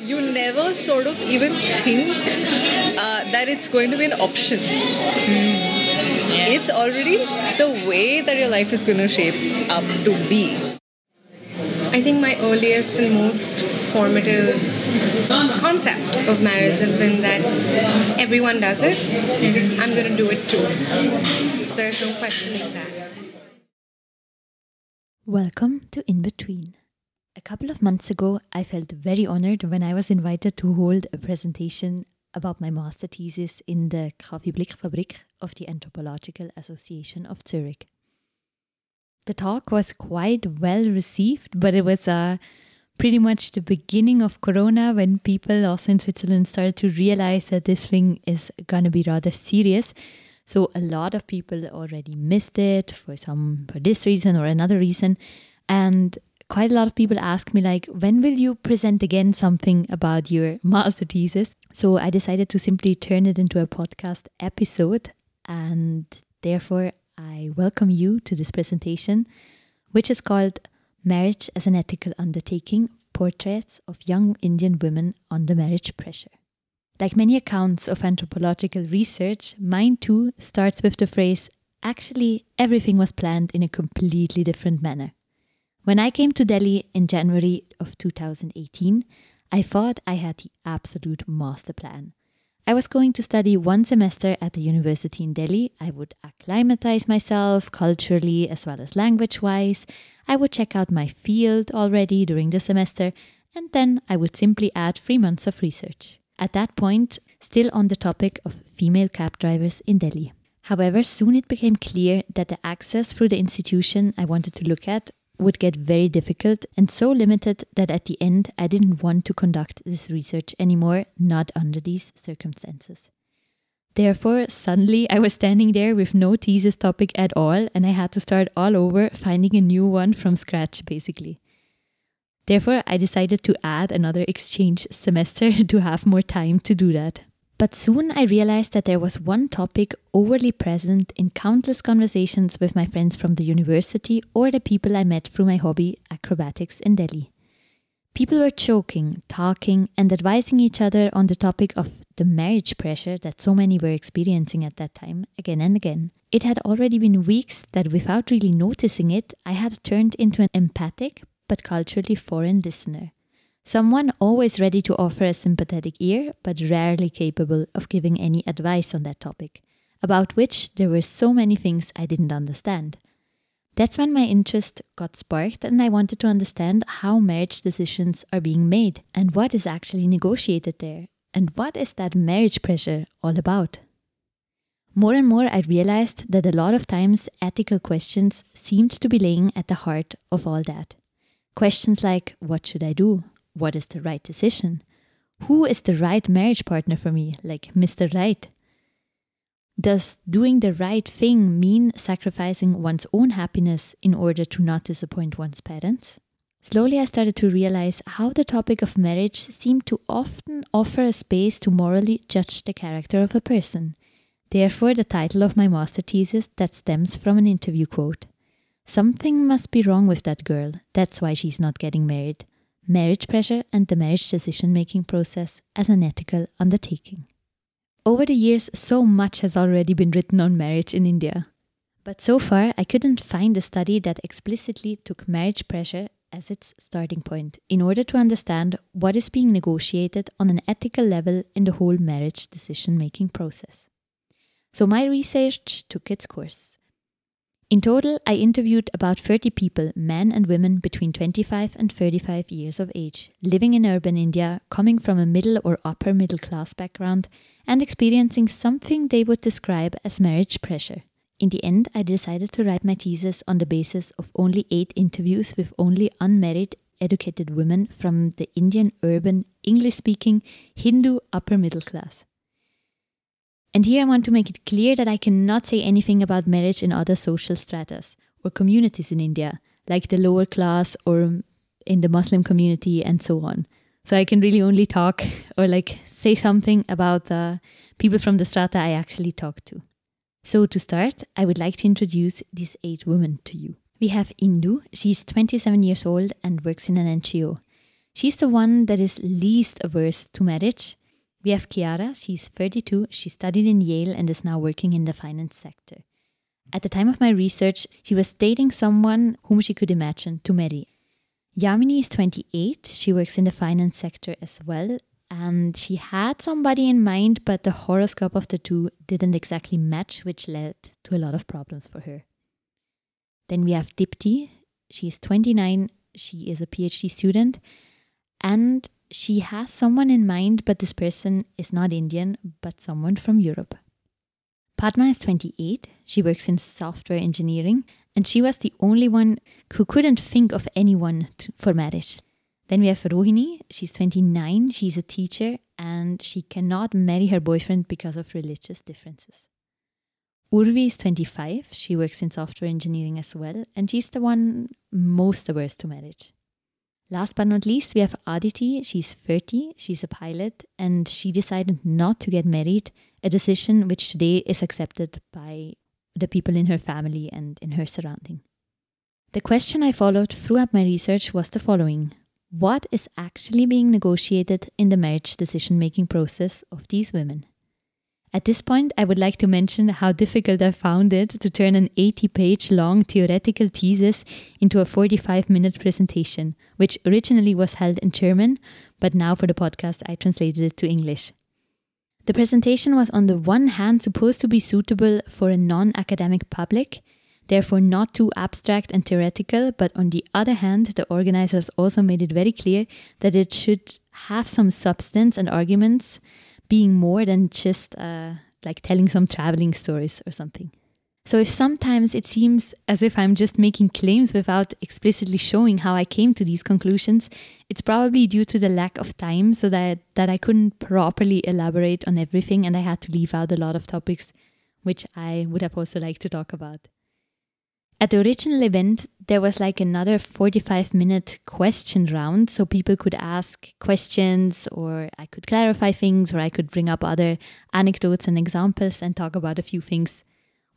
you never sort of even think uh, that it's going to be an option. It's already the way that your life is going to shape up to be. I think my earliest and most formative concept of marriage has been that everyone does it, I'm going to do it too. So there's no questioning that. Welcome to In Between. A couple of months ago, I felt very honored when I was invited to hold a presentation about my master thesis in the Kafi Blickfabrik of the Anthropological Association of Zurich. The talk was quite well received, but it was uh, pretty much the beginning of Corona when people also in Switzerland started to realize that this thing is going to be rather serious. So a lot of people already missed it for some for this reason or another reason, and quite a lot of people ask me like when will you present again something about your master thesis? So i decided to simply turn it into a podcast episode and therefore i welcome you to this presentation which is called marriage as an ethical undertaking portraits of young indian women under marriage pressure. Like many accounts of anthropological research mine too starts with the phrase actually everything was planned in a completely different manner when I came to Delhi in January of 2018, I thought I had the absolute master plan. I was going to study one semester at the university in Delhi. I would acclimatize myself culturally as well as language wise. I would check out my field already during the semester, and then I would simply add three months of research. At that point, still on the topic of female cab drivers in Delhi. However, soon it became clear that the access through the institution I wanted to look at would get very difficult and so limited that at the end I didn't want to conduct this research anymore, not under these circumstances. Therefore, suddenly I was standing there with no thesis topic at all, and I had to start all over finding a new one from scratch, basically. Therefore, I decided to add another exchange semester to have more time to do that. But soon I realized that there was one topic overly present in countless conversations with my friends from the university or the people I met through my hobby, acrobatics in Delhi. People were joking, talking, and advising each other on the topic of the marriage pressure that so many were experiencing at that time, again and again. It had already been weeks that, without really noticing it, I had turned into an empathic but culturally foreign listener. Someone always ready to offer a sympathetic ear, but rarely capable of giving any advice on that topic, about which there were so many things I didn't understand. That's when my interest got sparked, and I wanted to understand how marriage decisions are being made and what is actually negotiated there, and what is that marriage pressure all about. More and more, I realized that a lot of times ethical questions seemed to be laying at the heart of all that. Questions like, What should I do? What is the right decision? Who is the right marriage partner for me, like Mr. Right? Does doing the right thing mean sacrificing one's own happiness in order to not disappoint one's parents? Slowly, I started to realize how the topic of marriage seemed to often offer a space to morally judge the character of a person. Therefore, the title of my master thesis that stems from an interview quote Something must be wrong with that girl, that's why she's not getting married marriage pressure and the marriage decision making process as an ethical undertaking. Over the years, so much has already been written on marriage in India. But so far, I couldn't find a study that explicitly took marriage pressure as its starting point in order to understand what is being negotiated on an ethical level in the whole marriage decision making process. So my research took its course. In total, I interviewed about 30 people, men and women between 25 and 35 years of age, living in urban India, coming from a middle or upper middle class background, and experiencing something they would describe as marriage pressure. In the end, I decided to write my thesis on the basis of only eight interviews with only unmarried, educated women from the Indian urban, English speaking, Hindu upper middle class. And here I want to make it clear that I cannot say anything about marriage in other social stratas or communities in India, like the lower class or in the Muslim community and so on. So I can really only talk or like say something about the people from the strata I actually talk to. So to start, I would like to introduce these eight women to you. We have Indu. She's 27 years old and works in an NGO. She's the one that is least averse to marriage. We have Chiara, she's 32, she studied in Yale and is now working in the finance sector. At the time of my research, she was dating someone whom she could imagine to marry. Yamini is 28, she works in the finance sector as well, and she had somebody in mind, but the horoscope of the two didn't exactly match, which led to a lot of problems for her. Then we have Dipti, she's 29, she is a PhD student, and she has someone in mind, but this person is not Indian, but someone from Europe. Padma is 28, she works in software engineering, and she was the only one who couldn't think of anyone to, for marriage. Then we have Rohini, she's 29, she's a teacher, and she cannot marry her boyfriend because of religious differences. Urvi is 25, she works in software engineering as well, and she's the one most averse to marriage. Last but not least, we have Aditi. She's 30, she's a pilot, and she decided not to get married, a decision which today is accepted by the people in her family and in her surrounding. The question I followed throughout my research was the following What is actually being negotiated in the marriage decision making process of these women? At this point, I would like to mention how difficult I found it to turn an 80 page long theoretical thesis into a 45 minute presentation, which originally was held in German, but now for the podcast I translated it to English. The presentation was on the one hand supposed to be suitable for a non academic public, therefore not too abstract and theoretical, but on the other hand, the organizers also made it very clear that it should have some substance and arguments being more than just uh, like telling some traveling stories or something. So, if sometimes it seems as if I'm just making claims without explicitly showing how I came to these conclusions, it's probably due to the lack of time so that, that I couldn't properly elaborate on everything and I had to leave out a lot of topics which I would have also liked to talk about. At the original event, there was like another 45 minute question round, so people could ask questions, or I could clarify things, or I could bring up other anecdotes and examples and talk about a few things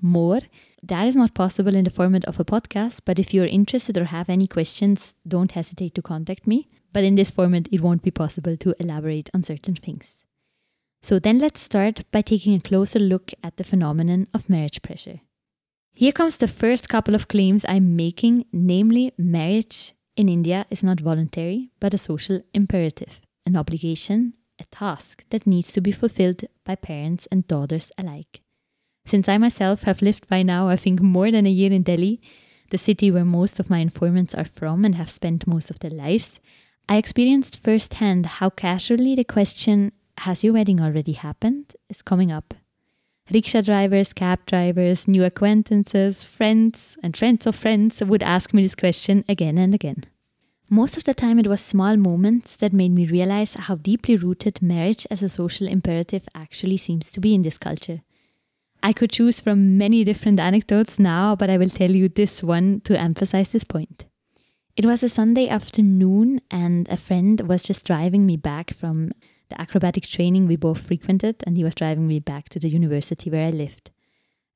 more. That is not possible in the format of a podcast, but if you're interested or have any questions, don't hesitate to contact me. But in this format, it won't be possible to elaborate on certain things. So then let's start by taking a closer look at the phenomenon of marriage pressure. Here comes the first couple of claims I'm making, namely, marriage in India is not voluntary, but a social imperative, an obligation, a task that needs to be fulfilled by parents and daughters alike. Since I myself have lived by now, I think, more than a year in Delhi, the city where most of my informants are from and have spent most of their lives, I experienced firsthand how casually the question, Has your wedding already happened? is coming up rickshaw drivers, cab drivers, new acquaintances, friends, and friends of friends would ask me this question again and again. Most of the time, it was small moments that made me realize how deeply rooted marriage as a social imperative actually seems to be in this culture. I could choose from many different anecdotes now, but I will tell you this one to emphasize this point. It was a Sunday afternoon, and a friend was just driving me back from the acrobatic training we both frequented, and he was driving me back to the university where I lived.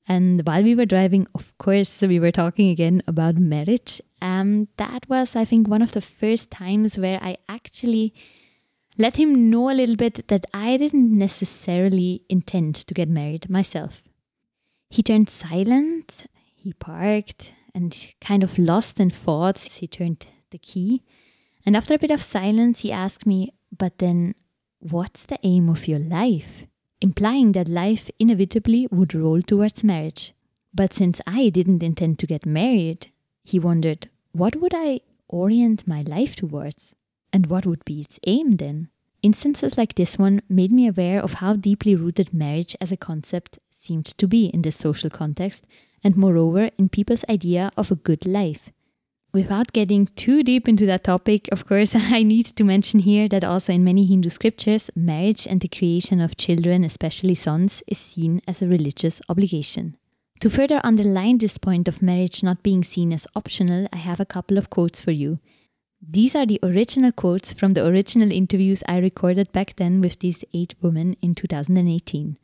And while we were driving, of course, we were talking again about marriage. And that was, I think, one of the first times where I actually let him know a little bit that I didn't necessarily intend to get married myself. He turned silent, he parked, and kind of lost in thoughts. He turned the key. And after a bit of silence, he asked me, But then What's the aim of your life? Implying that life inevitably would roll towards marriage. But since I didn't intend to get married, he wondered, what would I orient my life towards? And what would be its aim then? Instances like this one made me aware of how deeply rooted marriage as a concept seemed to be in this social context, and moreover in people's idea of a good life. Without getting too deep into that topic, of course, I need to mention here that also in many Hindu scriptures, marriage and the creation of children, especially sons, is seen as a religious obligation. To further underline this point of marriage not being seen as optional, I have a couple of quotes for you. These are the original quotes from the original interviews I recorded back then with these eight women in 2018.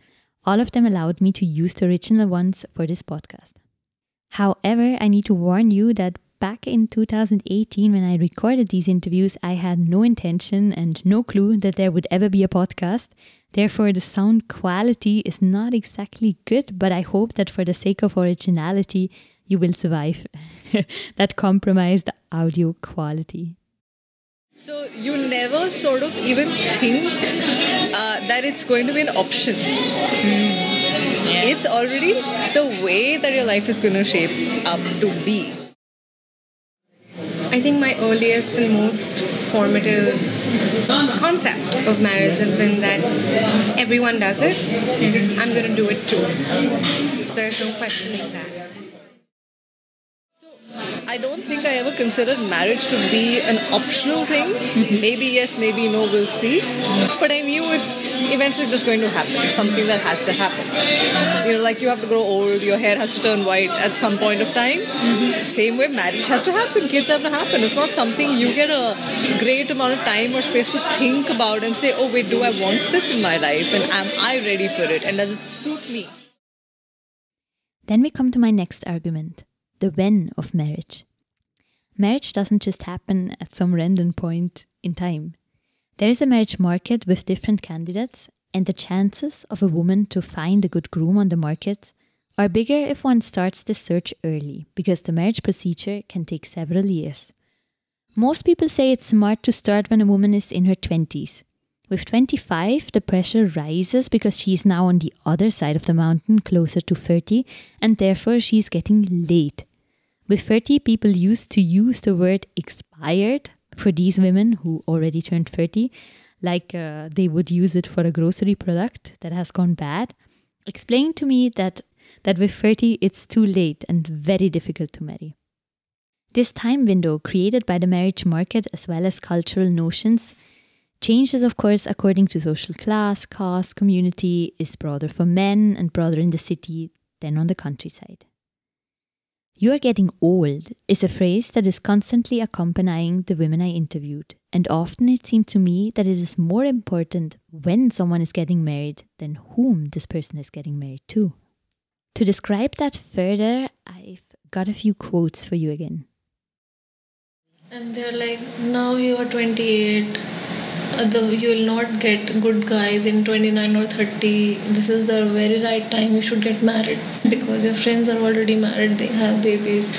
All of them allowed me to use the original ones for this podcast. However, I need to warn you that back in 2018 when I recorded these interviews, I had no intention and no clue that there would ever be a podcast. Therefore, the sound quality is not exactly good, but I hope that for the sake of originality, you will survive that compromised audio quality. So you never sort of even think uh, that it's going to be an option. Mm. It's already the way that your life is going to shape up to be. I think my earliest and most formative concept of marriage has been that everyone does it, I'm going to do it too. So there's no questioning that. I don't think I ever considered marriage to be an optional thing. Maybe yes, maybe no, we'll see. But I knew it's eventually just going to happen. It's something that has to happen. You know, like you have to grow old, your hair has to turn white at some point of time. Mm-hmm. Same way, marriage has to happen, kids have to happen. It's not something you get a great amount of time or space to think about and say, oh, wait, do I want this in my life? And am I ready for it? And does it suit me? Then we come to my next argument the when of marriage. Marriage doesn't just happen at some random point in time. There is a marriage market with different candidates, and the chances of a woman to find a good groom on the market are bigger if one starts the search early, because the marriage procedure can take several years. Most people say it's smart to start when a woman is in her 20s. With 25, the pressure rises because she's now on the other side of the mountain, closer to 30, and therefore she's getting late. With 30, people used to use the word expired for these women who already turned 30, like uh, they would use it for a grocery product that has gone bad. Explain to me that, that with 30, it's too late and very difficult to marry. This time window, created by the marriage market as well as cultural notions, changes, of course, according to social class, caste, community, is broader for men and broader in the city than on the countryside. You are getting old is a phrase that is constantly accompanying the women I interviewed, and often it seemed to me that it is more important when someone is getting married than whom this person is getting married to. To describe that further, I've got a few quotes for you again. And they're like, now you are 28 the, you will not get good guys in 29 or 30 this is the very right time you should get married. Because your friends are already married they have babies.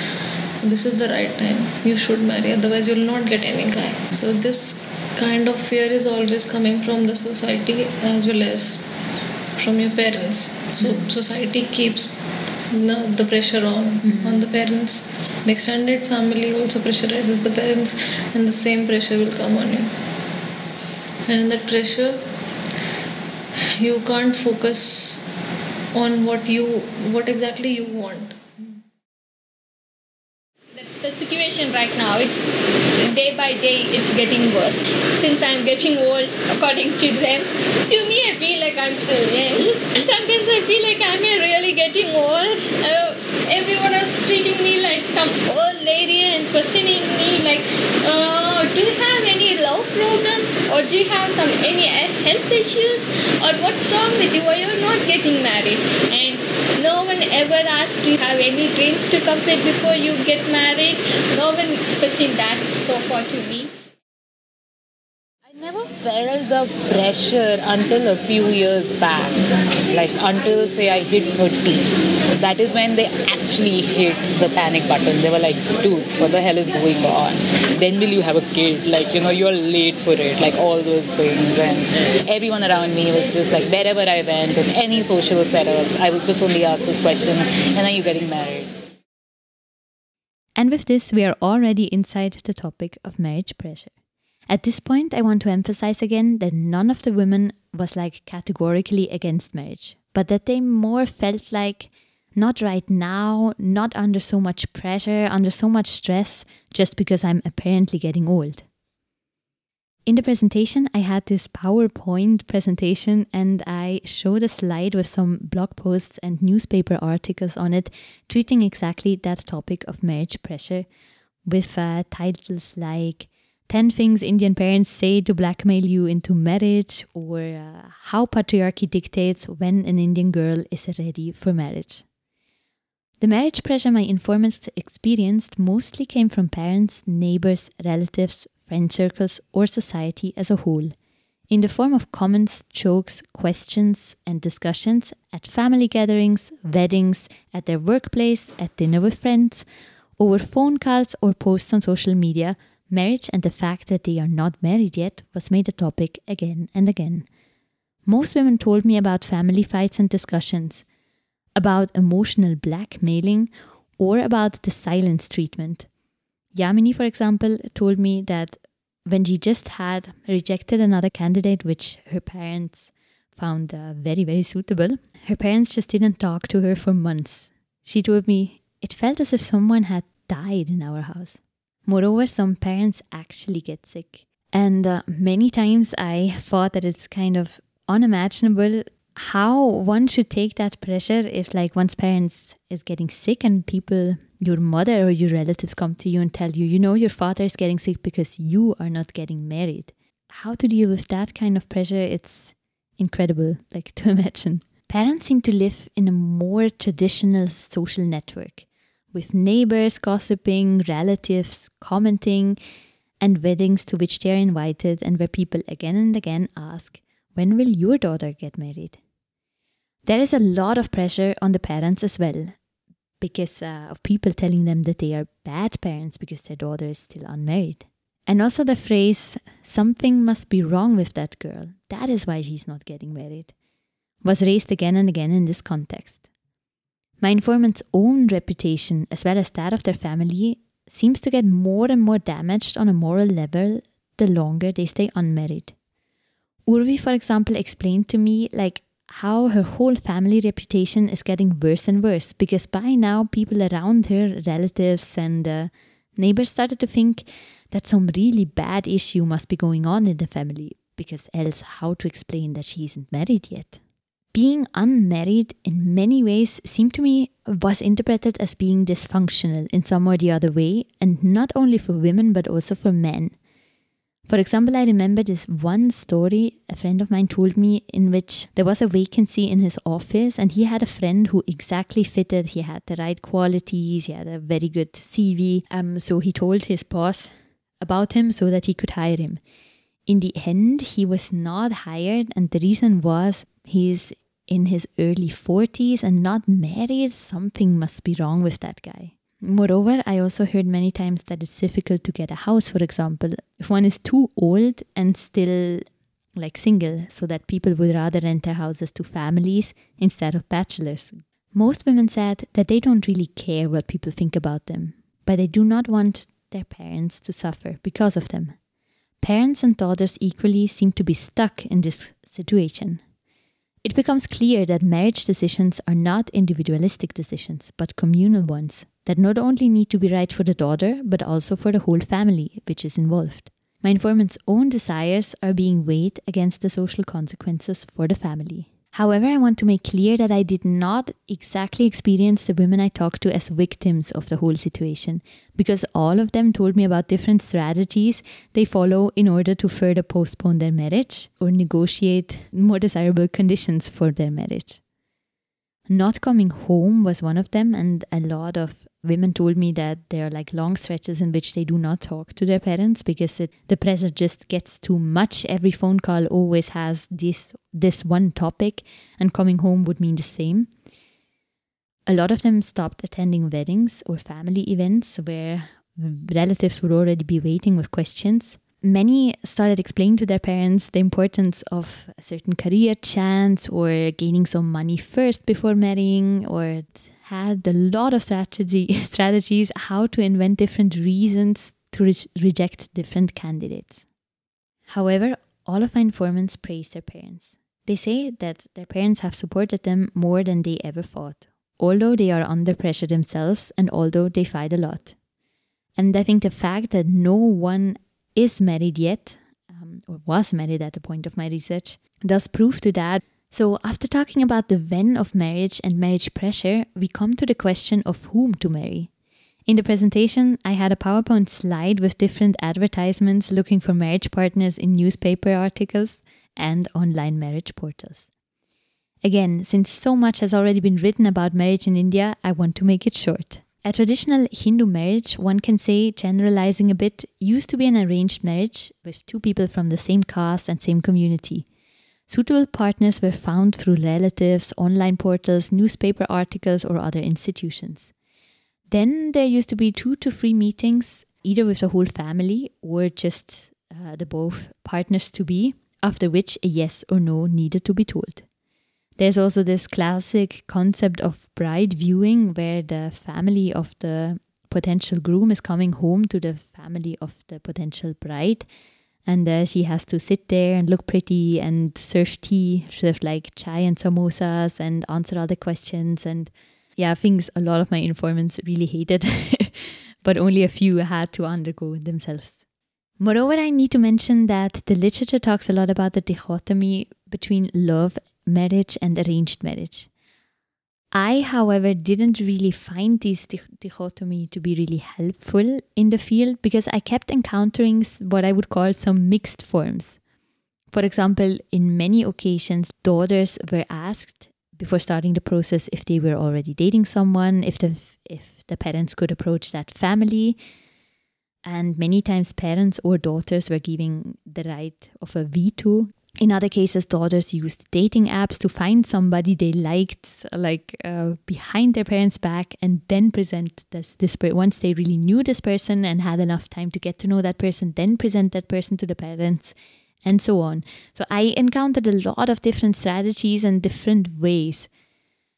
This is the right time you should marry. Otherwise you will not get any guy. So this kind of fear is always coming from the society as well as from your parents. So mm-hmm. society keeps the, the pressure on mm-hmm. on the parents. The extended family also pressurizes the parents and the same pressure will come on you and in that pressure you can't focus on what you what exactly you want. That's the situation right now. It's day by day it's getting worse. Since i'm getting old according to them to me i feel like i'm still young. And sometimes i feel like i'm really getting old. Uh, everyone is treating me like some old lady and questioning me like uh, do you have any love problem or do you have some any health issues? Or what's wrong with you? Or you're not getting married? And no one ever asked do you have any dreams to complete before you get married? No one questioned that so far to me felt the pressure until a few years back. Like until say I hit 30. That is when they actually hit the panic button. They were like, dude, what the hell is going on? When will you have a kid? Like, you know, you're late for it. Like all those things. And everyone around me was just like, wherever I went, in any social setups, I was just only asked this question, and are you getting married? And with this, we are already inside the topic of marriage pressure. At this point, I want to emphasize again that none of the women was like categorically against marriage, but that they more felt like not right now, not under so much pressure, under so much stress, just because I'm apparently getting old. In the presentation, I had this PowerPoint presentation and I showed a slide with some blog posts and newspaper articles on it, treating exactly that topic of marriage pressure with uh, titles like 10 things Indian parents say to blackmail you into marriage, or uh, how patriarchy dictates when an Indian girl is ready for marriage. The marriage pressure my informants experienced mostly came from parents, neighbors, relatives, friend circles, or society as a whole, in the form of comments, jokes, questions, and discussions at family gatherings, weddings, at their workplace, at dinner with friends, over phone calls or posts on social media. Marriage and the fact that they are not married yet was made a topic again and again. Most women told me about family fights and discussions, about emotional blackmailing, or about the silence treatment. Yamini, for example, told me that when she just had rejected another candidate, which her parents found uh, very, very suitable, her parents just didn't talk to her for months. She told me it felt as if someone had died in our house. Moreover, some parents actually get sick. And uh, many times I thought that it's kind of unimaginable how one should take that pressure if like one's parents is getting sick and people your mother or your relatives come to you and tell you you know your father is getting sick because you are not getting married. How to deal with that kind of pressure it's incredible like to imagine. Parents seem to live in a more traditional social network with neighbors gossiping relatives commenting and weddings to which they are invited and where people again and again ask when will your daughter get married? There is a lot of pressure on the parents as well because uh, of people telling them that they are bad parents because their daughter is still unmarried. And also the phrase, something must be wrong with that girl, that is why she's not getting married, was raised again and again in this context. My informant's own reputation, as well as that of their family, seems to get more and more damaged on a moral level the longer they stay unmarried. Urvi, for example, explained to me like how her whole family reputation is getting worse and worse because by now people around her, relatives and uh, neighbors started to think that some really bad issue must be going on in the family because else how to explain that she isn't married yet. Being unmarried in many ways seemed to me was interpreted as being dysfunctional in some or the other way, and not only for women but also for men. For example, I remember this one story a friend of mine told me in which there was a vacancy in his office and he had a friend who exactly fitted. He had the right qualities, he had a very good CV. Um, so he told his boss about him so that he could hire him. In the end, he was not hired, and the reason was he's in his early 40s and not married. Something must be wrong with that guy. Moreover, I also heard many times that it's difficult to get a house, for example, if one is too old and still like single, so that people would rather rent their houses to families instead of bachelors. Most women said that they don't really care what people think about them, but they do not want their parents to suffer because of them. Parents and daughters equally seem to be stuck in this situation. It becomes clear that marriage decisions are not individualistic decisions, but communal ones that not only need to be right for the daughter, but also for the whole family which is involved. My informant's own desires are being weighed against the social consequences for the family. However, I want to make clear that I did not exactly experience the women I talked to as victims of the whole situation, because all of them told me about different strategies they follow in order to further postpone their marriage or negotiate more desirable conditions for their marriage. Not coming home was one of them, and a lot of women told me that there are like long stretches in which they do not talk to their parents because it, the pressure just gets too much. Every phone call always has this this one topic, and coming home would mean the same. A lot of them stopped attending weddings or family events where relatives would already be waiting with questions. Many started explaining to their parents the importance of a certain career chance or gaining some money first before marrying or had a lot of strategy strategies how to invent different reasons to re- reject different candidates. However, all of my informants praise their parents. They say that their parents have supported them more than they ever thought, although they are under pressure themselves and although they fight a lot. And I think the fact that no one is married yet, um, or was married at the point of my research, does prove to that so, after talking about the when of marriage and marriage pressure, we come to the question of whom to marry. In the presentation, I had a PowerPoint slide with different advertisements looking for marriage partners in newspaper articles and online marriage portals. Again, since so much has already been written about marriage in India, I want to make it short. A traditional Hindu marriage, one can say, generalizing a bit, used to be an arranged marriage with two people from the same caste and same community. Suitable partners were found through relatives, online portals, newspaper articles, or other institutions. Then there used to be two to three meetings, either with the whole family or just uh, the both partners to be, after which a yes or no needed to be told. There's also this classic concept of bride viewing where the family of the potential groom is coming home to the family of the potential bride and uh, she has to sit there and look pretty and serve tea, serve like chai and samosas and answer all the questions. And yeah, things a lot of my informants really hated, but only a few had to undergo themselves. Moreover, I need to mention that the literature talks a lot about the dichotomy between love, marriage, and arranged marriage. I, however, didn't really find this dichotomy to be really helpful in the field because I kept encountering what I would call some mixed forms. For example, in many occasions, daughters were asked before starting the process if they were already dating someone, if the if the parents could approach that family. And many times parents or daughters were giving the right of a veto in other cases, daughters used dating apps to find somebody they liked, like uh, behind their parents' back, and then present this, this once they really knew this person and had enough time to get to know that person, then present that person to the parents, and so on. So I encountered a lot of different strategies and different ways.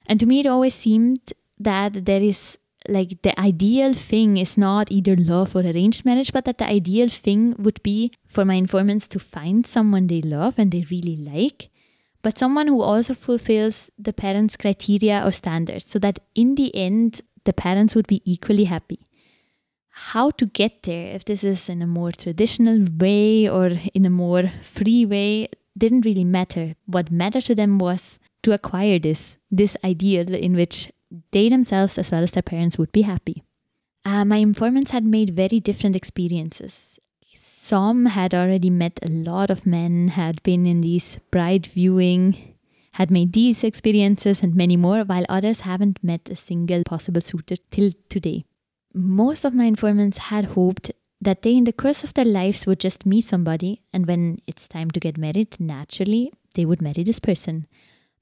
And to me, it always seemed that there is like the ideal thing is not either love or arranged marriage, but that the ideal thing would be for my informants to find someone they love and they really like, but someone who also fulfills the parents' criteria or standards, so that in the end, the parents would be equally happy. How to get there, if this is in a more traditional way or in a more free way, didn't really matter. What mattered to them was to acquire this, this ideal in which they themselves as well as their parents would be happy. Uh, my informants had made very different experiences. Some had already met a lot of men, had been in these bride viewing, had made these experiences and many more, while others haven't met a single possible suitor till today. Most of my informants had hoped that they, in the course of their lives, would just meet somebody, and when it's time to get married, naturally, they would marry this person.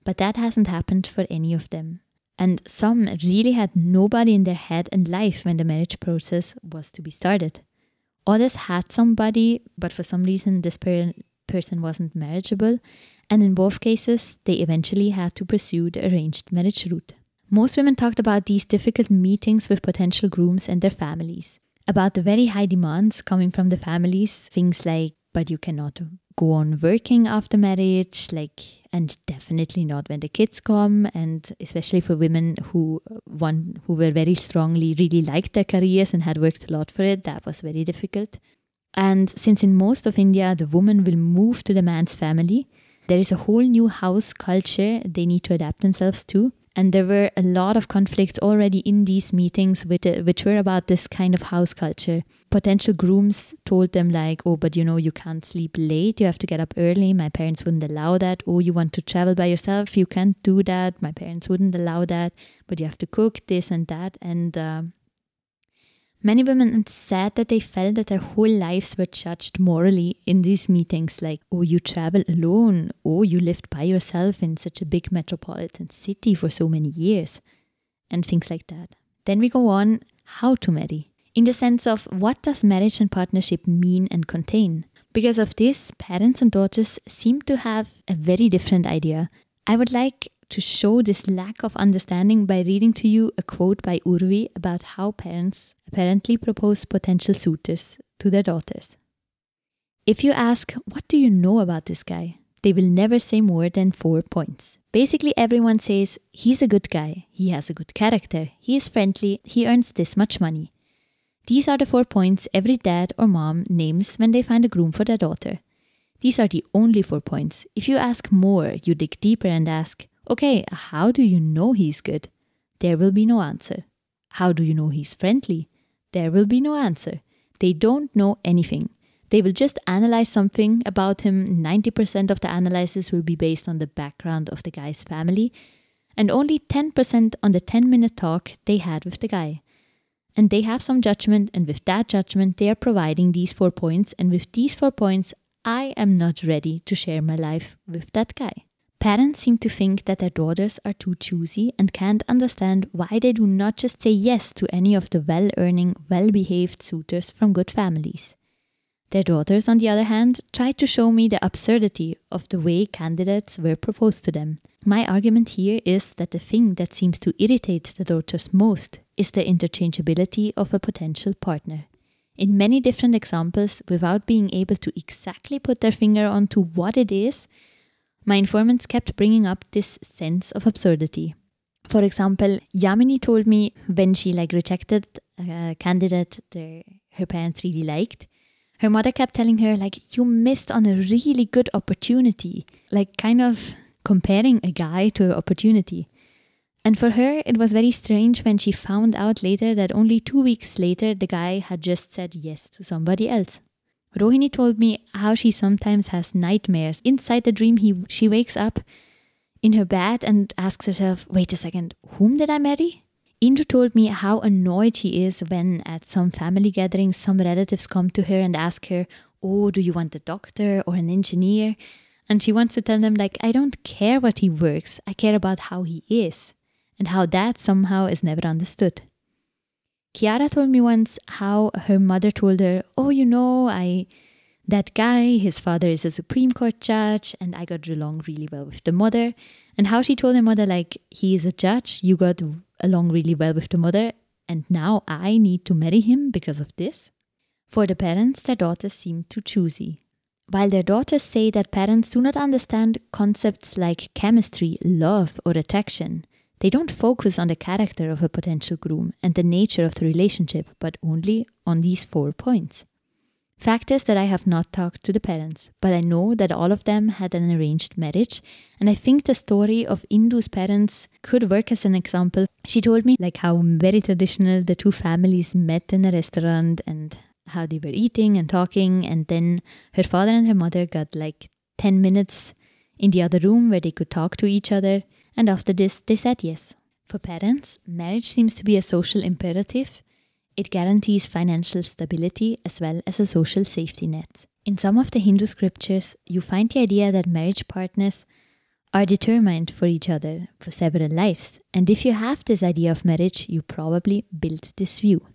But that hasn't happened for any of them. And some really had nobody in their head and life when the marriage process was to be started. Others had somebody, but for some reason this per- person wasn't marriageable, and in both cases, they eventually had to pursue the arranged marriage route. Most women talked about these difficult meetings with potential grooms and their families, about the very high demands coming from the families, things like, but you cannot go on working after marriage, like, and definitely not when the kids come, and especially for women who uh, one who were very strongly really liked their careers and had worked a lot for it, that was very difficult. And since in most of India the woman will move to the man's family, there is a whole new house culture they need to adapt themselves to. And there were a lot of conflicts already in these meetings, which, uh, which were about this kind of house culture. Potential grooms told them, like, oh, but you know, you can't sleep late, you have to get up early. My parents wouldn't allow that. Oh, you want to travel by yourself, you can't do that. My parents wouldn't allow that, but you have to cook this and that. And uh, Many women said that they felt that their whole lives were judged morally in these meetings, like, oh, you travel alone, oh, you lived by yourself in such a big metropolitan city for so many years, and things like that. Then we go on how to marry, in the sense of what does marriage and partnership mean and contain. Because of this, parents and daughters seem to have a very different idea. I would like to show this lack of understanding by reading to you a quote by Urvi about how parents apparently propose potential suitors to their daughters. If you ask, What do you know about this guy? they will never say more than four points. Basically, everyone says, He's a good guy, he has a good character, he is friendly, he earns this much money. These are the four points every dad or mom names when they find a groom for their daughter. These are the only four points. If you ask more, you dig deeper and ask, Okay, how do you know he's good? There will be no answer. How do you know he's friendly? There will be no answer. They don't know anything. They will just analyze something about him. 90% of the analysis will be based on the background of the guy's family, and only 10% on the 10 minute talk they had with the guy. And they have some judgment, and with that judgment, they are providing these four points. And with these four points, I am not ready to share my life with that guy. Parents seem to think that their daughters are too choosy and can't understand why they do not just say yes to any of the well earning, well behaved suitors from good families. Their daughters, on the other hand, try to show me the absurdity of the way candidates were proposed to them. My argument here is that the thing that seems to irritate the daughters most is the interchangeability of a potential partner. In many different examples, without being able to exactly put their finger onto what it is, my informants kept bringing up this sense of absurdity. For example, Yamini told me when she like rejected a candidate that her parents really liked, her mother kept telling her like you missed on a really good opportunity, like kind of comparing a guy to an opportunity. And for her, it was very strange when she found out later that only two weeks later the guy had just said yes to somebody else. Rohini told me how she sometimes has nightmares. Inside the dream, he, she wakes up in her bed and asks herself, Wait a second, whom did I marry? Indu told me how annoyed she is when at some family gatherings some relatives come to her and ask her, Oh, do you want a doctor or an engineer? And she wants to tell them, like, I don't care what he works, I care about how he is, and how that somehow is never understood. Chiara told me once how her mother told her, "Oh, you know, I that guy, his father is a Supreme Court judge, and I got along really well with the mother." And how she told her mother, like, he is a judge, you got along really well with the mother, and now I need to marry him because of this. For the parents, their daughters seem too choosy. While their daughters say that parents do not understand concepts like chemistry, love, or attraction, they don't focus on the character of a potential groom and the nature of the relationship, but only on these four points. Fact is that I have not talked to the parents, but I know that all of them had an arranged marriage, and I think the story of Indu's parents could work as an example. She told me like how very traditional the two families met in a restaurant and how they were eating and talking, and then her father and her mother got like 10 minutes in the other room where they could talk to each other and after this, they said yes. For parents, marriage seems to be a social imperative. It guarantees financial stability as well as a social safety net. In some of the Hindu scriptures, you find the idea that marriage partners are determined for each other for several lives, and if you have this idea of marriage, you probably built this view.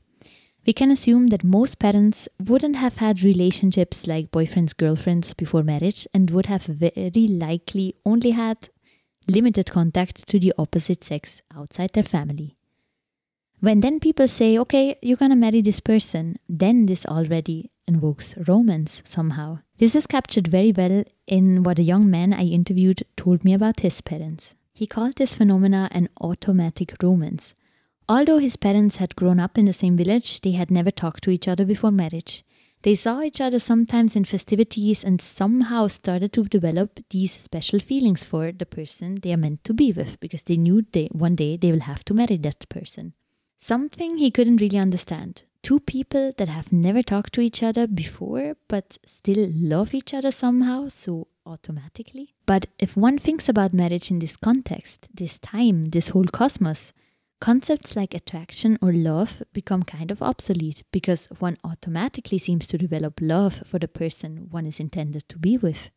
We can assume that most parents wouldn't have had relationships like boyfriends, girlfriends before marriage and would have very likely only had limited contact to the opposite sex outside their family. When then people say, okay, you're gonna marry this person, then this already invokes romance somehow. This is captured very well in what a young man I interviewed told me about his parents. He called this phenomena an automatic romance. Although his parents had grown up in the same village, they had never talked to each other before marriage. They saw each other sometimes in festivities and somehow started to develop these special feelings for the person they are meant to be with because they knew they, one day they will have to marry that person. Something he couldn't really understand. Two people that have never talked to each other before but still love each other somehow, so automatically. But if one thinks about marriage in this context, this time, this whole cosmos, Concepts like attraction or love become kind of obsolete because one automatically seems to develop love for the person one is intended to be with.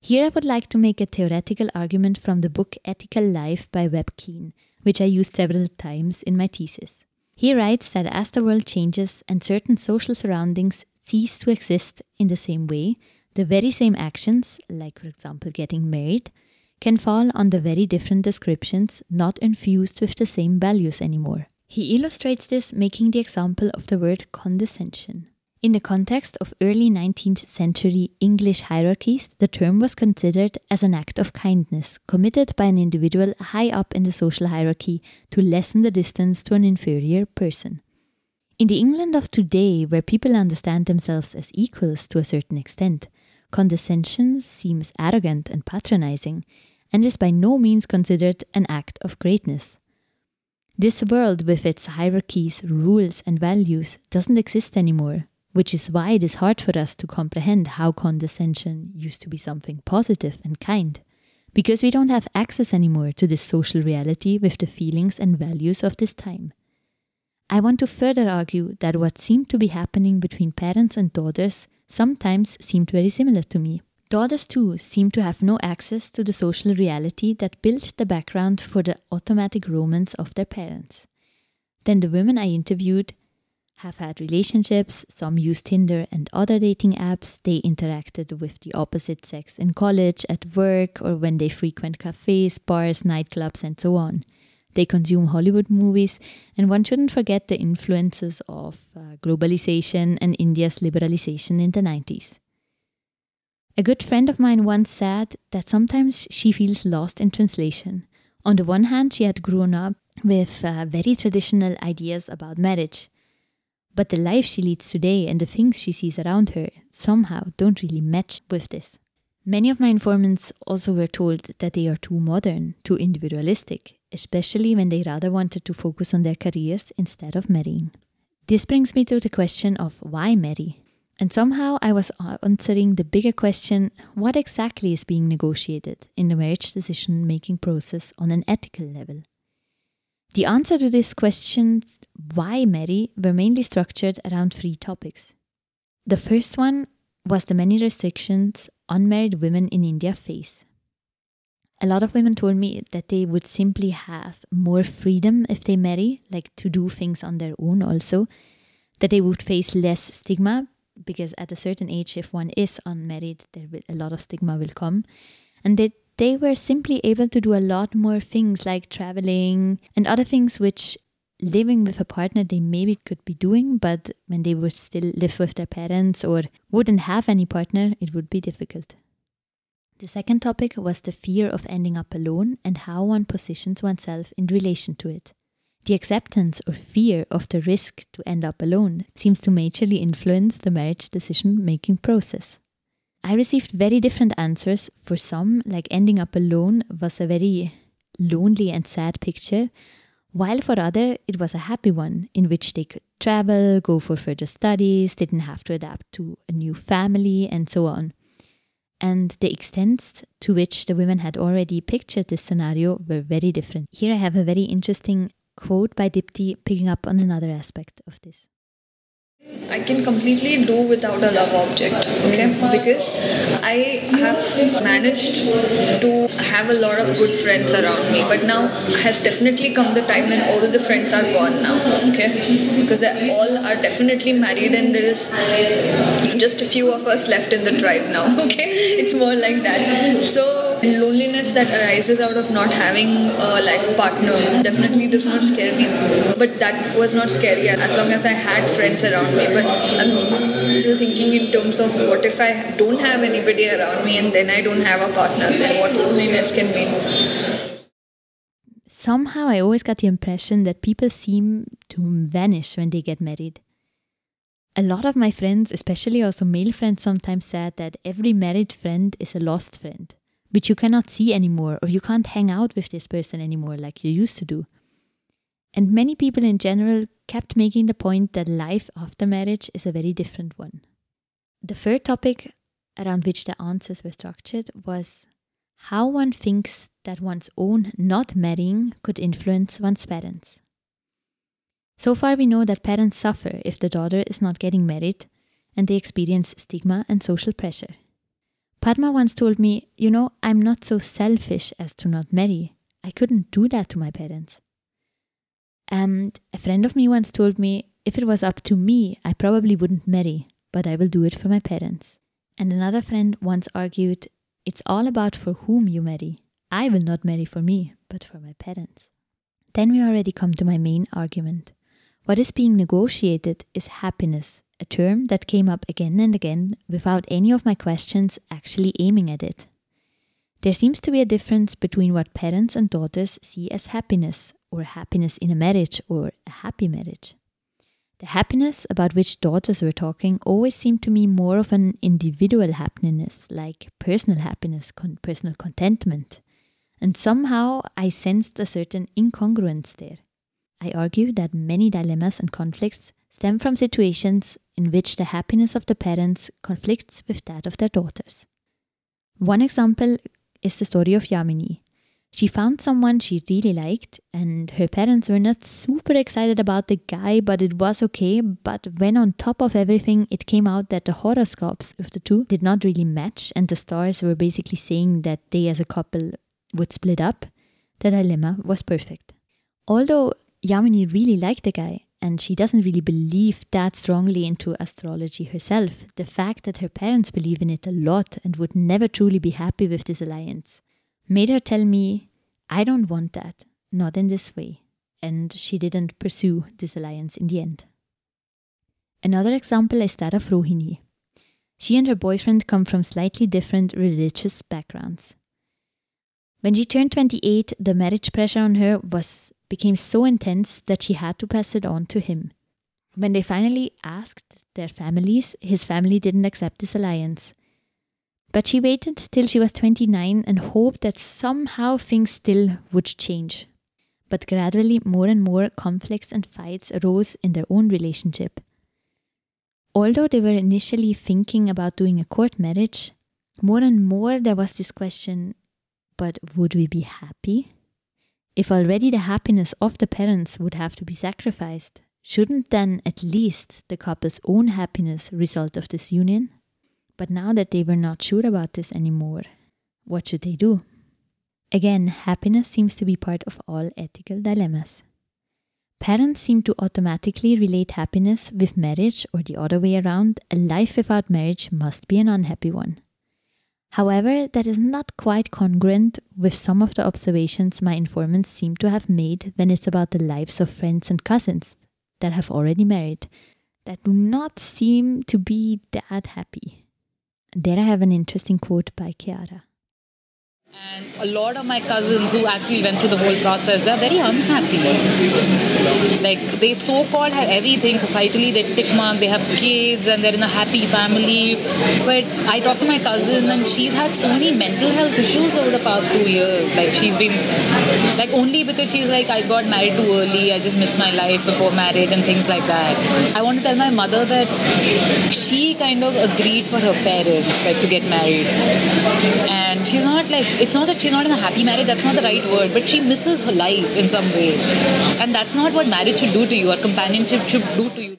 Here I would like to make a theoretical argument from the book Ethical Life by Webb Keane, which I used several times in my thesis. He writes that as the world changes and certain social surroundings cease to exist in the same way, the very same actions, like for example getting married, can fall under very different descriptions, not infused with the same values anymore. He illustrates this making the example of the word condescension. In the context of early 19th century English hierarchies, the term was considered as an act of kindness committed by an individual high up in the social hierarchy to lessen the distance to an inferior person. In the England of today, where people understand themselves as equals to a certain extent, condescension seems arrogant and patronizing, and is by no means considered an act of greatness. This world, with its hierarchies, rules, and values, doesn't exist anymore. which is why it is hard for us to comprehend how condescension used to be something positive and kind, because we don't have access anymore to this social reality with the feelings and values of this time. I want to further argue that what seemed to be happening between parents and daughters sometimes seemed very similar to me. Daughters, too, seem to have no access to the social reality that built the background for the automatic romance of their parents. Then the women I interviewed have had relationships, some use Tinder and other dating apps, they interacted with the opposite sex in college, at work, or when they frequent cafes, bars, nightclubs, and so on. They consume Hollywood movies, and one shouldn't forget the influences of uh, globalization and India's liberalization in the 90s. A good friend of mine once said that sometimes she feels lost in translation. On the one hand, she had grown up with uh, very traditional ideas about marriage but the life she leads today and the things she sees around her somehow don't really match with this. Many of my informants also were told that they are too modern, too individualistic, especially when they rather wanted to focus on their careers instead of marrying. This brings me to the question of why marry? And somehow I was answering the bigger question what exactly is being negotiated in the marriage decision making process on an ethical level? The answer to this question, why marry, were mainly structured around three topics. The first one was the many restrictions unmarried women in India face. A lot of women told me that they would simply have more freedom if they marry, like to do things on their own also, that they would face less stigma because at a certain age if one is unmarried there will, a lot of stigma will come and that they were simply able to do a lot more things like traveling and other things which living with a partner they maybe could be doing, but when they would still live with their parents or wouldn't have any partner, it would be difficult. The second topic was the fear of ending up alone and how one positions oneself in relation to it. The acceptance or fear of the risk to end up alone seems to majorly influence the marriage decision making process. I received very different answers. For some, like ending up alone was a very lonely and sad picture, while for other it was a happy one in which they could travel, go for further studies, didn't have to adapt to a new family, and so on. And the extents to which the women had already pictured this scenario were very different. Here I have a very interesting quote by Dipti picking up on another aspect of this. I can completely do without a love object, okay? Because I have managed to have a lot of good friends around me, but now has definitely come the time when all the friends are gone now, okay? Because all are definitely married and there is just a few of us left in the tribe now, okay? It's more like that. So, loneliness that arises out of not having a life partner definitely does not scare me, but that was not scary as long as I had friends around me. But I'm still thinking in terms of what if I don't have anybody around me and then I don't have a partner, then what loneliness can mean. Somehow I always got the impression that people seem to vanish when they get married. A lot of my friends, especially also male friends, sometimes said that every married friend is a lost friend, which you cannot see anymore, or you can't hang out with this person anymore like you used to do. And many people in general kept making the point that life after marriage is a very different one. The third topic around which the answers were structured was how one thinks that one's own not marrying could influence one's parents. So far, we know that parents suffer if the daughter is not getting married and they experience stigma and social pressure. Padma once told me, You know, I'm not so selfish as to not marry. I couldn't do that to my parents. And a friend of me once told me if it was up to me, I probably wouldn't marry, but I will do it for my parents. And another friend once argued it's all about for whom you marry. I will not marry for me, but for my parents. Then we already come to my main argument. What is being negotiated is happiness, a term that came up again and again without any of my questions actually aiming at it. There seems to be a difference between what parents and daughters see as happiness or happiness in a marriage or a happy marriage. The happiness about which daughters were talking always seemed to me more of an individual happiness, like personal happiness, con- personal contentment. And somehow I sensed a certain incongruence there. I argue that many dilemmas and conflicts stem from situations in which the happiness of the parents conflicts with that of their daughters. One example is the story of Yamini. She found someone she really liked, and her parents were not super excited about the guy, but it was okay. But when on top of everything, it came out that the horoscopes of the two did not really match, and the stars were basically saying that they as a couple would split up, the dilemma was perfect. Although Yamini really liked the guy, and she doesn't really believe that strongly into astrology herself, the fact that her parents believe in it a lot and would never truly be happy with this alliance made her tell me, I don't want that, not in this way. And she didn't pursue this alliance in the end. Another example is that of Rohini. She and her boyfriend come from slightly different religious backgrounds. When she turned 28, the marriage pressure on her was became so intense that she had to pass it on to him. When they finally asked their families, his family didn't accept this alliance. But she waited till she was 29 and hoped that somehow things still would change. But gradually, more and more conflicts and fights arose in their own relationship. Although they were initially thinking about doing a court marriage, more and more there was this question but would we be happy? If already the happiness of the parents would have to be sacrificed, shouldn't then at least the couple's own happiness result of this union? But now that they were not sure about this anymore, what should they do? Again, happiness seems to be part of all ethical dilemmas. Parents seem to automatically relate happiness with marriage or the other way around. A life without marriage must be an unhappy one. However, that is not quite congruent with some of the observations my informants seem to have made when it's about the lives of friends and cousins that have already married, that do not seem to be that happy. There I have an interesting quote by Chiara. And a lot of my cousins who actually went through the whole process, they're very unhappy. Like they so-called have everything societally, they tick mark, they have kids, and they're in a happy family. But I talked to my cousin, and she's had so many mental health issues over the past two years. Like she's been, like only because she's like I got married too early, I just missed my life before marriage and things like that. I want to tell my mother that she kind of agreed for her parents like to get married, and she's not like it's not that she's not in a happy marriage, that's not the right word, but she misses her life in some ways. And that's not what marriage should do to you or companionship should do to you.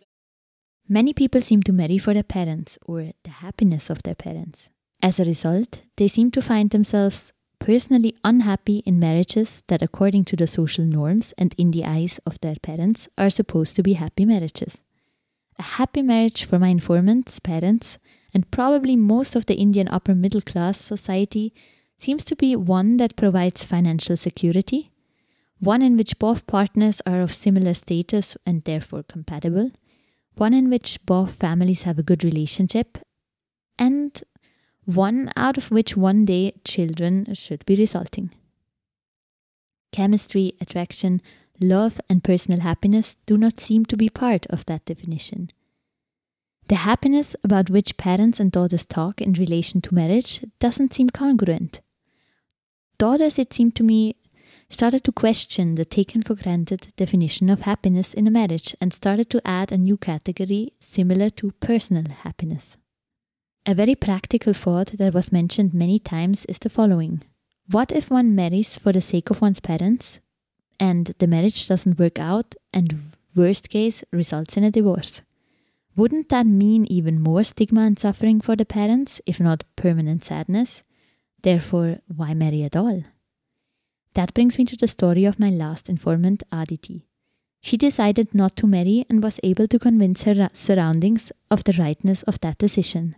Many people seem to marry for their parents or the happiness of their parents. As a result, they seem to find themselves personally unhappy in marriages that, according to the social norms and in the eyes of their parents, are supposed to be happy marriages. A happy marriage for my informants' parents, and probably most of the Indian upper middle class society, seems to be one that provides financial security, one in which both partners are of similar status and therefore compatible, one in which both families have a good relationship, and one out of which one day children should be resulting. Chemistry, attraction, love, and personal happiness do not seem to be part of that definition. The happiness about which parents and daughters talk in relation to marriage doesn't seem congruent daughters, it seemed to me, started to question the taken for granted definition of happiness in a marriage and started to add a new category similar to personal happiness. A very practical thought that was mentioned many times is the following What if one marries for the sake of one's parents and the marriage doesn't work out and, worst case, results in a divorce? Wouldn't that mean even more stigma and suffering for the parents, if not permanent sadness? Therefore, why marry at all? That brings me to the story of my last informant, Aditi. She decided not to marry and was able to convince her surroundings of the rightness of that decision.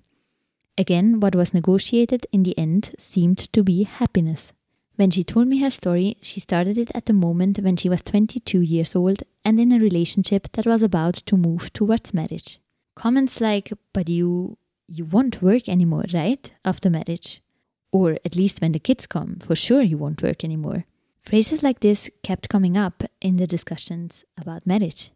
Again, what was negotiated in the end seemed to be happiness. When she told me her story, she started it at the moment when she was 22 years old and in a relationship that was about to move towards marriage. Comments like, but you you won't work anymore, right? After marriage. Or at least when the kids come, for sure you won't work anymore. Phrases like this kept coming up in the discussions about marriage.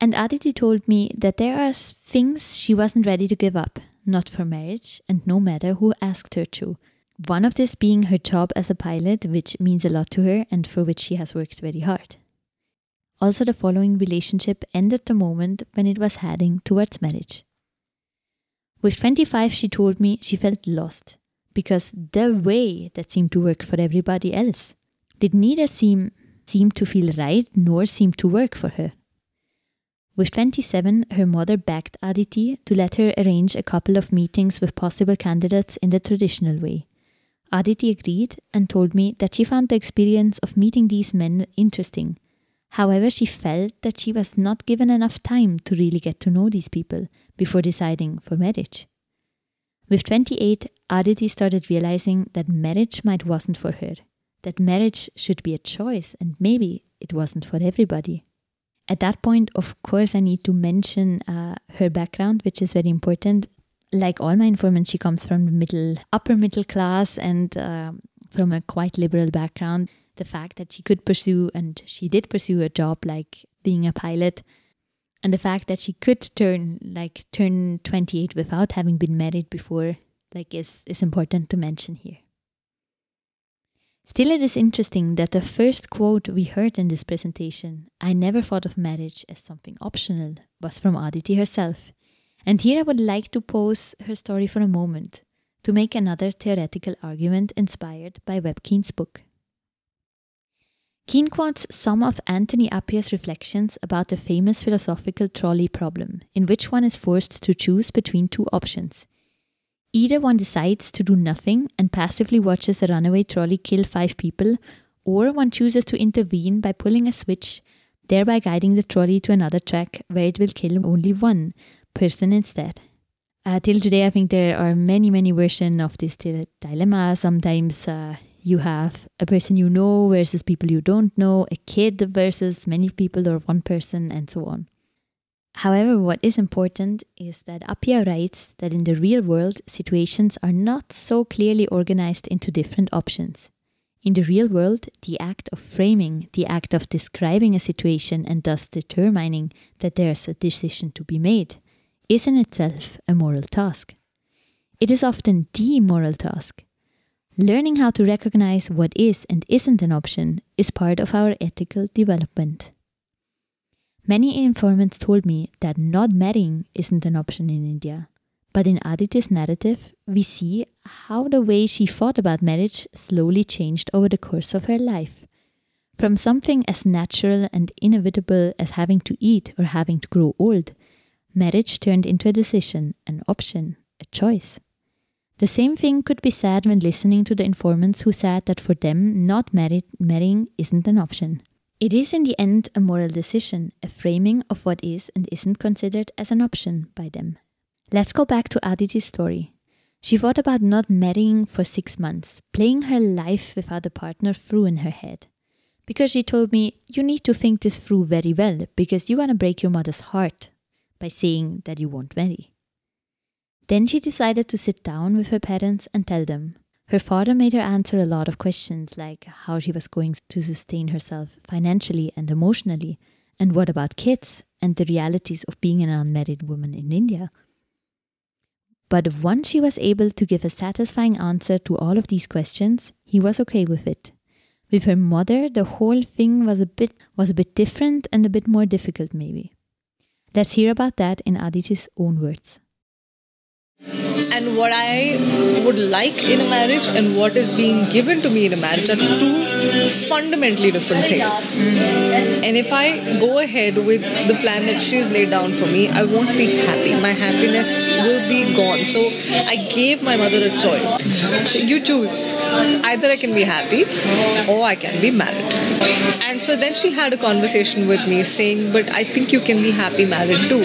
And Aditi told me that there are things she wasn't ready to give up, not for marriage, and no matter who asked her to. One of this being her job as a pilot, which means a lot to her and for which she has worked very hard. Also, the following relationship ended the moment when it was heading towards marriage. With 25, she told me she felt lost because the way that seemed to work for everybody else did neither seem seem to feel right nor seem to work for her. With 27, her mother begged Aditi to let her arrange a couple of meetings with possible candidates in the traditional way. Aditi agreed and told me that she found the experience of meeting these men interesting. However, she felt that she was not given enough time to really get to know these people before deciding for marriage. With 28, Aditi started realizing that marriage might wasn't for her, that marriage should be a choice and maybe it wasn't for everybody. At that point, of course, I need to mention uh, her background, which is very important. Like all my informants, she comes from the middle, upper middle class and uh, from a quite liberal background. The fact that she could pursue and she did pursue a job like being a pilot and the fact that she could turn like turn 28 without having been married before like is is important to mention here. Still it is interesting that the first quote we heard in this presentation i never thought of marriage as something optional was from aditi herself. And here i would like to pose her story for a moment to make another theoretical argument inspired by Webb Keane's book Keane quotes some of Anthony Appiah's reflections about the famous philosophical trolley problem, in which one is forced to choose between two options. Either one decides to do nothing and passively watches the runaway trolley kill five people, or one chooses to intervene by pulling a switch, thereby guiding the trolley to another track where it will kill only one person instead. Uh, till today, I think there are many, many versions of this dilemma. Sometimes uh, you have a person you know versus people you don't know, a kid versus many people or one person, and so on. However, what is important is that Appiah writes that in the real world, situations are not so clearly organized into different options. In the real world, the act of framing, the act of describing a situation and thus determining that there's a decision to be made, is in itself a moral task. It is often the moral task, Learning how to recognize what is and isn't an option is part of our ethical development. Many informants told me that not marrying isn't an option in India. But in Aditi's narrative, we see how the way she thought about marriage slowly changed over the course of her life. From something as natural and inevitable as having to eat or having to grow old, marriage turned into a decision, an option, a choice. The same thing could be said when listening to the informants who said that for them, not marrying isn't an option. It is in the end a moral decision, a framing of what is and isn't considered as an option by them. Let's go back to Aditi's story. She thought about not marrying for six months, playing her life without a partner through in her head. Because she told me, You need to think this through very well, because you're gonna break your mother's heart by saying that you won't marry. Then she decided to sit down with her parents and tell them. Her father made her answer a lot of questions, like how she was going to sustain herself financially and emotionally, and what about kids, and the realities of being an unmarried woman in India. But once she was able to give a satisfying answer to all of these questions, he was okay with it. With her mother, the whole thing was a bit was a bit different and a bit more difficult maybe. Let's hear about that in Aditi's own words and what I would like in a marriage and what is being given to me in a marriage are two fundamentally different things. And if I go ahead with the plan that she's laid down for me, I won't be happy. My happiness will be gone. So I gave my mother a choice. You choose. Either I can be happy or I can be married. And so then she had a conversation with me saying, But I think you can be happy married too.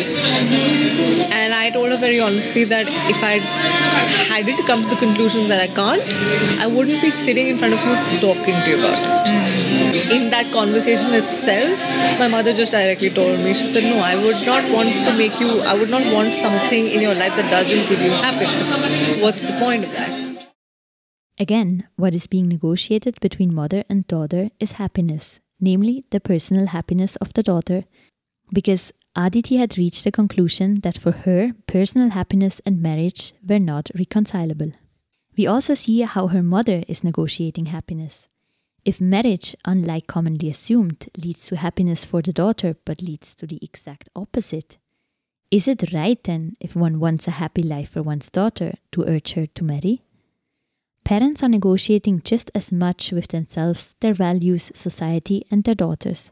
And I told her very honestly that if I had it come to the conclusion that I can't, I wouldn't be sitting in front of you talking to you about it. In that conversation itself, my mother just directly told me, she said, No, I would not want to make you, I would not want something in your life that doesn't give you happiness. What's the point of that? Again, what is being negotiated between mother and daughter is happiness, namely the personal happiness of the daughter, because Aditi had reached the conclusion that for her, personal happiness and marriage were not reconcilable. We also see how her mother is negotiating happiness. If marriage, unlike commonly assumed, leads to happiness for the daughter but leads to the exact opposite, is it right then, if one wants a happy life for one's daughter, to urge her to marry? Parents are negotiating just as much with themselves, their values, society, and their daughters.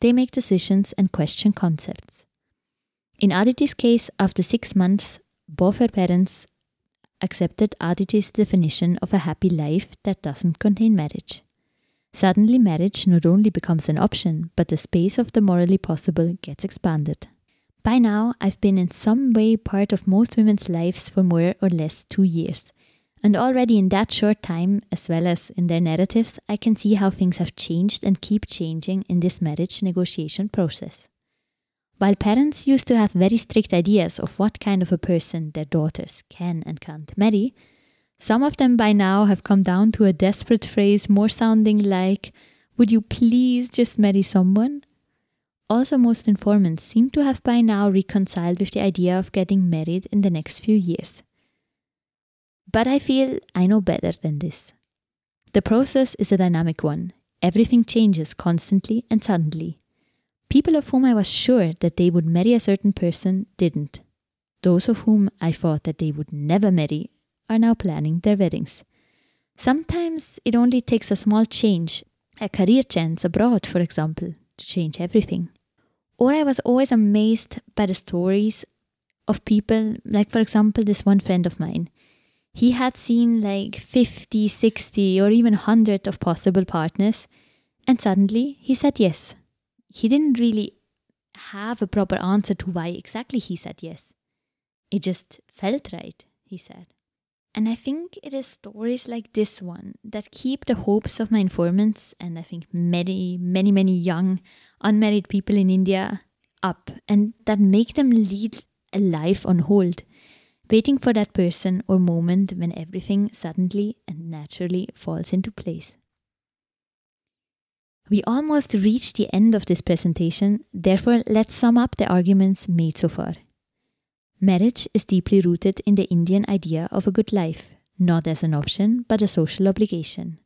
They make decisions and question concepts. In Aditi's case, after six months, both her parents accepted Aditi's definition of a happy life that doesn't contain marriage. Suddenly, marriage not only becomes an option, but the space of the morally possible gets expanded. By now, I've been in some way part of most women's lives for more or less two years. And already in that short time, as well as in their narratives, I can see how things have changed and keep changing in this marriage negotiation process. While parents used to have very strict ideas of what kind of a person their daughters can and can't marry, some of them by now have come down to a desperate phrase more sounding like, Would you please just marry someone? Also, most informants seem to have by now reconciled with the idea of getting married in the next few years. But I feel I know better than this. The process is a dynamic one. Everything changes constantly and suddenly. People of whom I was sure that they would marry a certain person didn't. Those of whom I thought that they would never marry are now planning their weddings. Sometimes it only takes a small change, a career chance abroad, for example, to change everything. Or I was always amazed by the stories of people, like, for example, this one friend of mine. He had seen like 50, 60, or even 100 of possible partners, and suddenly he said yes he didn't really have a proper answer to why exactly he said yes. It just felt right, he said. And I think it is stories like this one that keep the hopes of my informants and I think many, many, many young unmarried people in India up and that make them lead a life on hold, waiting for that person or moment when everything suddenly and naturally falls into place. We almost reached the end of this presentation, therefore, let's sum up the arguments made so far. Marriage is deeply rooted in the Indian idea of a good life, not as an option, but a social obligation.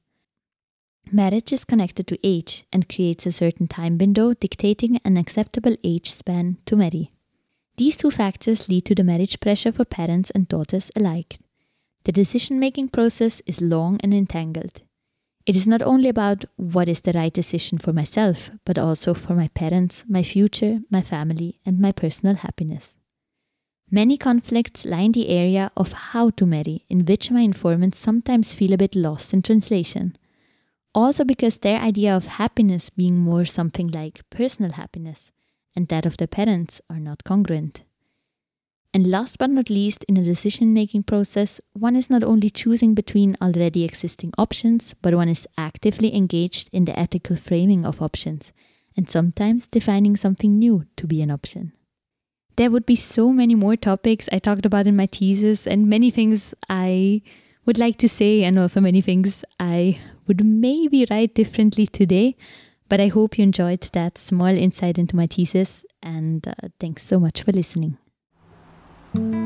Marriage is connected to age and creates a certain time window dictating an acceptable age span to marry. These two factors lead to the marriage pressure for parents and daughters alike. The decision making process is long and entangled. It is not only about what is the right decision for myself, but also for my parents, my future, my family, and my personal happiness. Many conflicts lie in the area of how to marry, in which my informants sometimes feel a bit lost in translation. Also, because their idea of happiness being more something like personal happiness and that of their parents are not congruent. And last but not least, in a decision making process, one is not only choosing between already existing options, but one is actively engaged in the ethical framing of options, and sometimes defining something new to be an option. There would be so many more topics I talked about in my thesis, and many things I would like to say, and also many things I would maybe write differently today. But I hope you enjoyed that small insight into my thesis, and uh, thanks so much for listening thank you